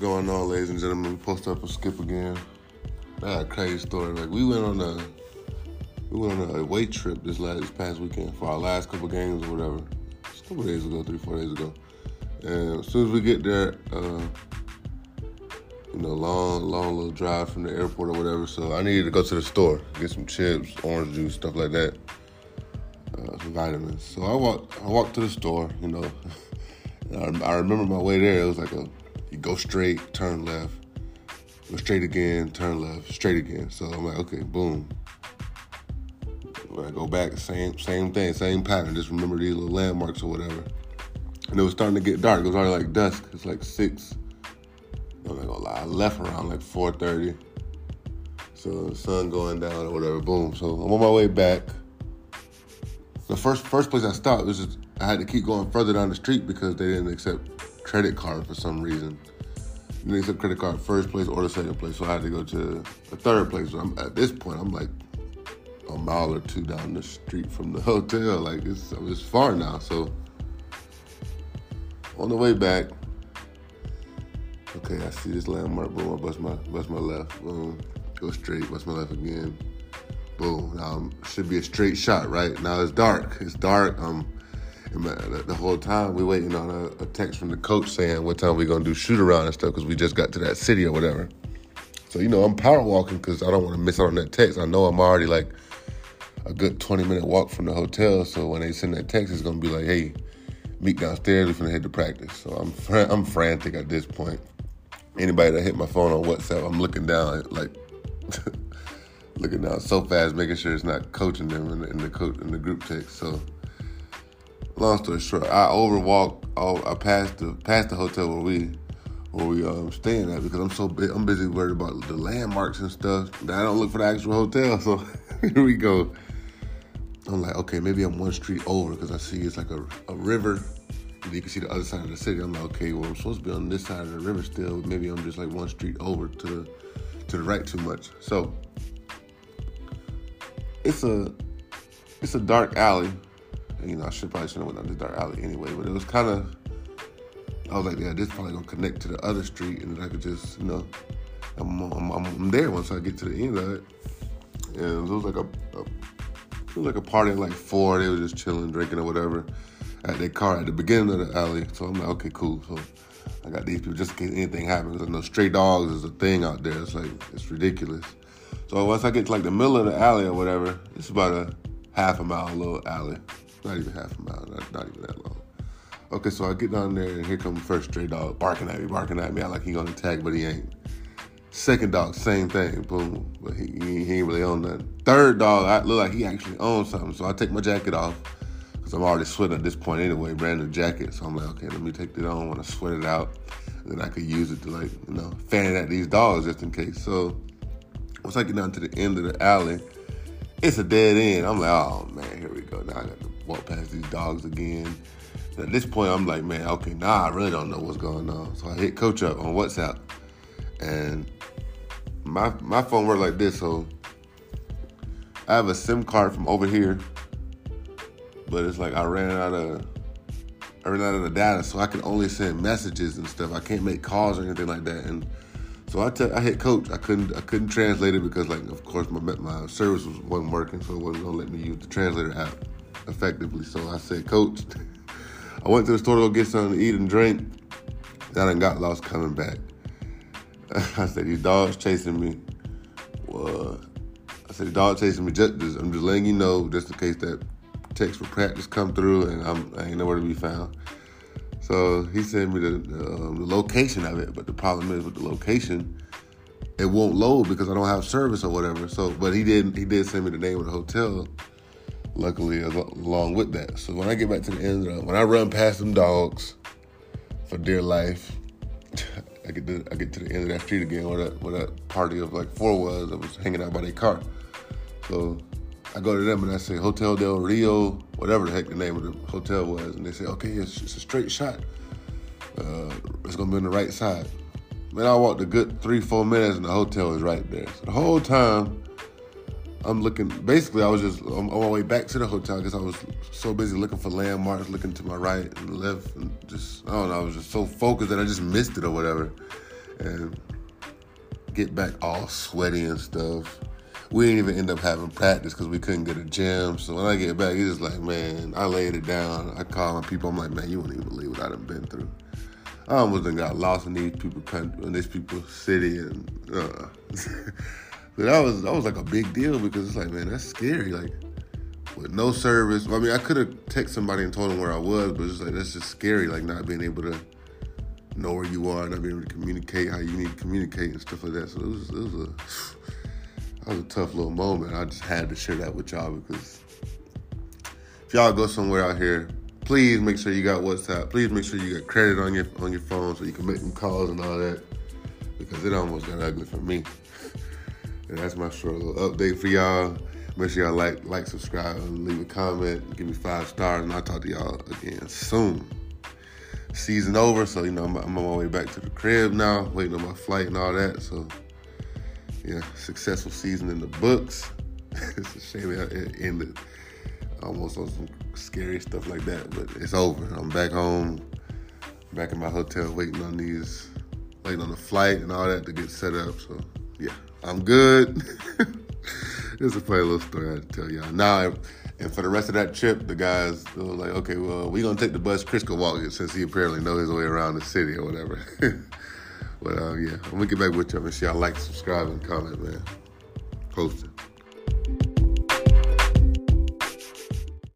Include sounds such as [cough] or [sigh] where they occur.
going on, ladies and gentlemen? We post up a skip again. Got a crazy story. Like we went on a we went on a away trip this last this past weekend for our last couple games or whatever. Just a couple days ago, three four days ago. And as soon as we get there, uh, you know, long long little drive from the airport or whatever. So I needed to go to the store get some chips, orange juice, stuff like that, uh, some vitamins. So I walked I walked to the store. You know, [laughs] I remember my way there. It was like a you go straight, turn left, go straight again, turn left, straight again. So I'm like, okay, boom. When I go back, same same thing, same pattern. Just remember these little landmarks or whatever. And it was starting to get dark. It was already like dusk. It's like six. I'm not gonna lie. I left around like 4:30. So sun going down or whatever. Boom. So I'm on my way back. The first first place I stopped was just I had to keep going further down the street because they didn't accept credit card for some reason. They didn't credit card first place or the second place, so I had to go to the third place. So I'm, at this point, I'm like a mile or two down the street from the [laughs] hotel. Like it's it's far now. So on the way back, okay, I see this landmark. Boom, I bust my bust my left. Boom, go straight. Bust my left again. Boom. Now should be a straight shot, right? Now it's dark. It's dark. Um, the whole time we waiting on a, a, text from the coach saying what time we gonna do shoot around and stuff because we just got to that city or whatever. So you know I'm power walking because I don't want to miss out on that text. I know I'm already like a good 20 minute walk from the hotel. So when they send that text, it's gonna be like, hey, meet downstairs. We're gonna head to practice. So I'm fr- I'm frantic at this point. Anybody that hit my phone on WhatsApp, I'm looking down like. [laughs] looking down so fast, making sure it's not coaching them in the, in the, co- in the group text. So long story short, I overwalk. I passed the past the hotel where we where we um staying at because I'm so big, I'm busy worried about the landmarks and stuff that I don't look for the actual hotel. So [laughs] here we go. I'm like, okay, maybe I'm one street over because I see it's like a, a river. You can see the other side of the city. I'm like, okay, well, I'm supposed to be on this side of the river still. Maybe I'm just like one street over to the to the right too much. So it's a it's a dark alley you know, I should probably shouldn't have went down this dark alley anyway, but it was kind of. I was like, yeah, this probably gonna connect to the other street, and then I could just, you know, I'm, I'm, I'm there once I get to the end of it. And it was like a, a it was like a party at like four. They were just chilling, drinking or whatever at their car at the beginning of the alley. So I'm like, okay, cool. So I got these people just in case anything happens. I know stray dogs is a thing out there. It's like it's ridiculous. So once I get to like the middle of the alley or whatever, it's about a half a mile little alley. Not even half a mile, not, not even that long. Okay, so I get down there and here comes the first stray dog barking at me, barking at me. I like he gonna attack, but he ain't. Second dog, same thing, boom, but he, he ain't really on nothing. Third dog, I look like he actually owns something, so I take my jacket off because I'm already sweating at this point anyway, brand new jacket. So I'm like, okay, let me take it on when I sweat it out, and then I could use it to like, you know, fan it at these dogs just in case. So once I get down to the end of the alley, it's a dead end. I'm like, oh man, here we go. Now I got to walk past these dogs again. And at this point, I'm like, man, okay, now I really don't know what's going on. So I hit Coach up on WhatsApp, and my my phone worked like this. So I have a SIM card from over here, but it's like I ran out of I ran out of the data, so I can only send messages and stuff. I can't make calls or anything like that, and so I, t- I hit coach. I couldn't I couldn't translate it because like of course my my service was, wasn't working, so it wasn't gonna let me use the translator app effectively. So I said, Coach, [laughs] I went to the store to go get something to eat and drink. Then I got lost coming back. [laughs] I said these dogs chasing me. Well, I said the dog chasing me. Just, just, I'm just letting you know, just in case that text for practice come through, and I'm I ain't nowhere to be found. So he sent me the, um, the location of it, but the problem is with the location, it won't load because I don't have service or whatever. So, but he didn't. he did send me the name of the hotel. Luckily, along with that. So when I get back to the end, of, when I run past them dogs for dear life, [laughs] I get to I get to the end of that street again where that where that party of like four was I was hanging out by their car. So I go to them and I say Hotel Del Rio, whatever the heck the name of the hotel was, and they say, okay, it's, it's a straight shot. Uh, it's gonna be on the right side. Man, I walked a good three, four minutes, and the hotel is right there. So the whole time, I'm looking. Basically, I was just on, my way back to the hotel because I was so busy looking for landmarks, looking to my right and left, and just I don't know. I was just so focused that I just missed it or whatever. and get back all sweaty and stuff. We didn't even end up having practice because we couldn't get a gym. So when I get back, it's just like, man, I laid it down. I call my people. I'm like, man, you wouldn't even believe what I done been through. I almost done got lost in these people in these people city, and uh. [laughs] but that was that was like a big deal because it's like, man, that's scary. Like with no service. I mean, I could have texted somebody and told them where I was, but it's like that's just scary. Like not being able to know where you are, not being able to communicate how you need to communicate and stuff like that. So it was it was a [sighs] that was a tough little moment. I just had to share that with y'all because if y'all go somewhere out here, please make sure you got WhatsApp. Please make sure you got credit on your on your phone so you can make them calls and all that. Because it almost got ugly for me. And that's my short little update for y'all. Make sure y'all like, like, subscribe, leave a comment, give me five stars, and I'll talk to y'all again soon. Season over, so you know I'm, I'm on my way back to the crib now, waiting on my flight and all that. So yeah, successful season in the books. [laughs] it's a shame it ended almost on some scary stuff like that, but it's over. I'm back home, back in my hotel, waiting on these, waiting on the flight and all that to get set up. So yeah, I'm good. [laughs] it's a funny little story I to tell y'all. Now, and for the rest of that trip, the guys were like, okay, well, we're gonna take the bus. Chris can walk it since he apparently knows his way around the city or whatever. [laughs] but uh, yeah, I'm gonna get back with y'all. Make sure y'all like, subscribe, and comment, man. Post it.